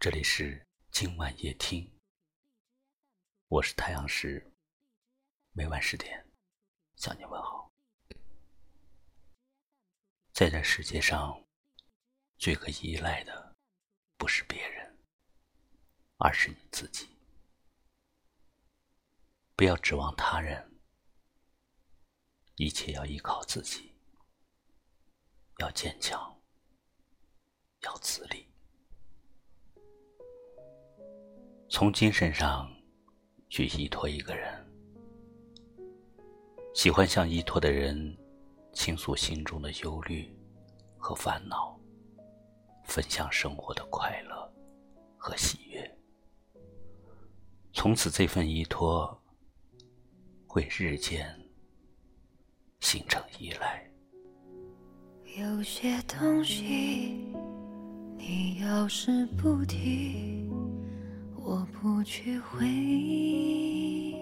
这里是今晚夜听，我是太阳石，每晚十点向你问好。在这世界上，最可依赖的不是别人，而是你自己。不要指望他人，一切要依靠自己。要坚强，要自立。从精神上去依托一个人，喜欢向依托的人倾诉心中的忧虑和烦恼，分享生活的快乐和喜悦。从此，这份依托会日渐形成依赖。有些东西，你要是不提。我不去回忆。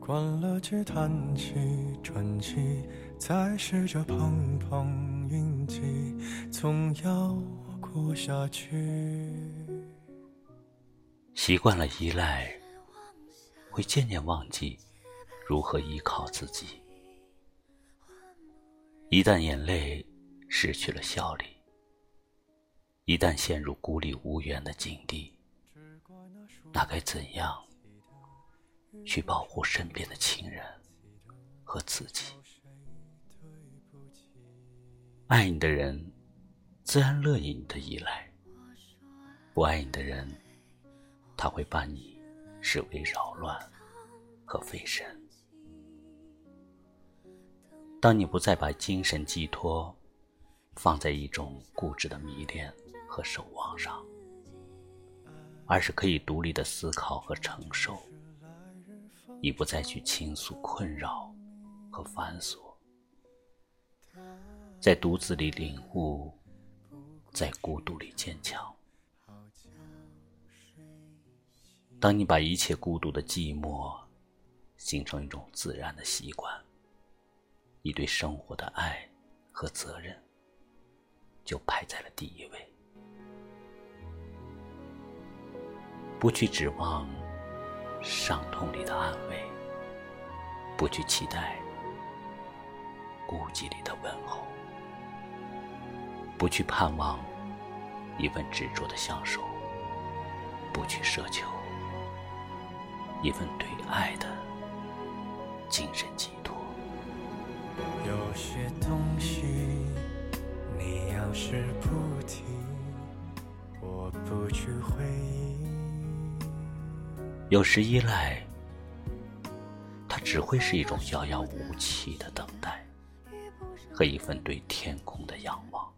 关了机，弹起专辑，再试着碰碰运气，总要过下去。习惯了依赖，会渐渐忘记如何依靠自己。一旦眼泪失去了效力。一旦陷入孤立无援的境地，那该怎样去保护身边的亲人和自己？爱你的人自然乐意你的依赖，不爱你的人，他会把你视为扰乱和费神。当你不再把精神寄托放在一种固执的迷恋。和守望上，而是可以独立的思考和承受。你不再去倾诉困扰和繁琐，在独自里领悟，在孤独里坚强。当你把一切孤独的寂寞形成一种自然的习惯，你对生活的爱和责任就排在了第一位。不去指望伤痛里的安慰，不去期待孤寂里的问候，不去盼望一份执着的相守，不去奢求一份对爱的精神寄托。有些东西，你要是不提，有时依赖，它只会是一种遥遥无期的等待，和一份对天空的仰望。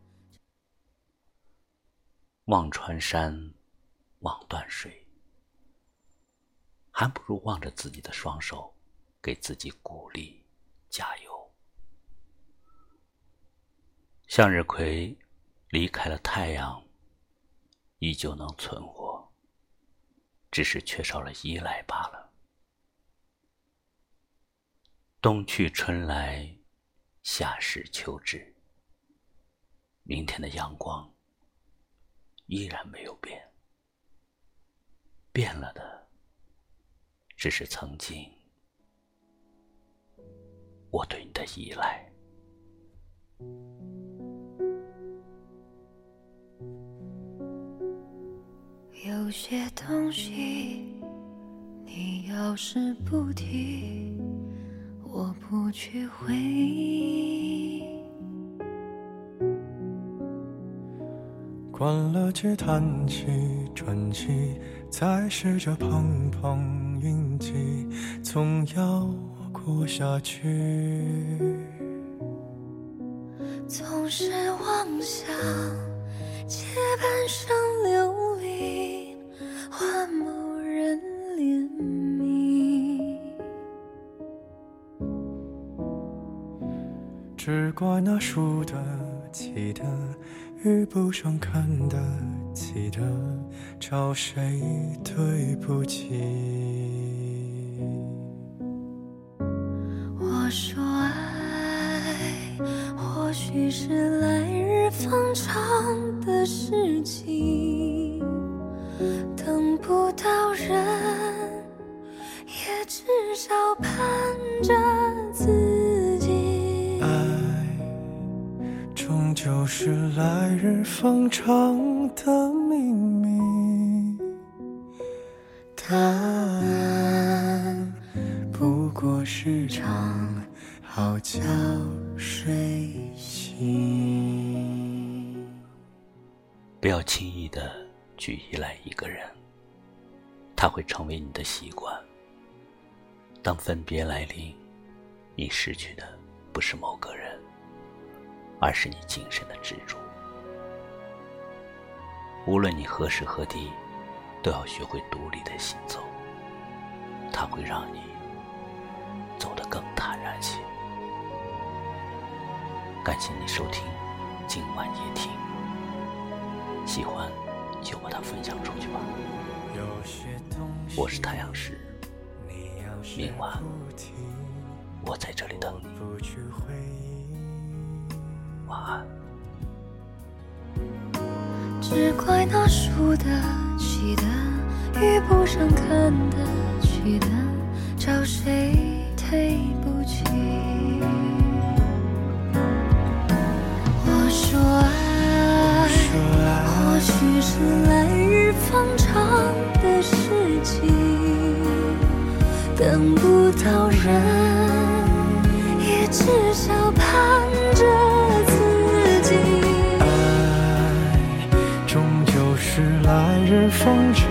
望穿山，望断水，还不如望着自己的双手，给自己鼓励、加油。向日葵离开了太阳，依旧能存活。只是缺少了依赖罢了。冬去春来，夏逝秋至。明天的阳光依然没有变，变了的只是曾经我对你的依赖。有些东西，你要是不提，我不去回忆。关了机，弹起专辑，再试着碰碰运气，总要过下去。总是妄想借半生流。换某人怜悯，只怪那输得起的遇不上看得起的，找谁对不起？我说爱。或许是也至少盼着自己。爱终究是来日方长的秘密，答案不过是场好觉睡醒。不要轻易的去依赖一个人，他会成为你的习惯。当分别来临，你失去的不是某个人，而是你精神的支柱。无论你何时何地，都要学会独立的行走，它会让你走得更坦然些。感谢你收听今晚夜听，喜欢就把它分享出去吧。我是太阳石，明晚我在这里等你。晚安。只怪那输得起的遇不上看得起的，找谁对不起？我说爱，等不到人，也至少盼着自己。爱终究是来日方长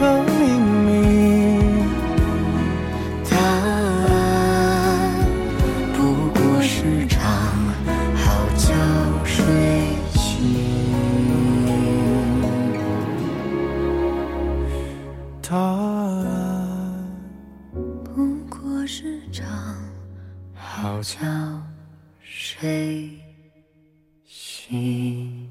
的秘密好觉觉睡醒。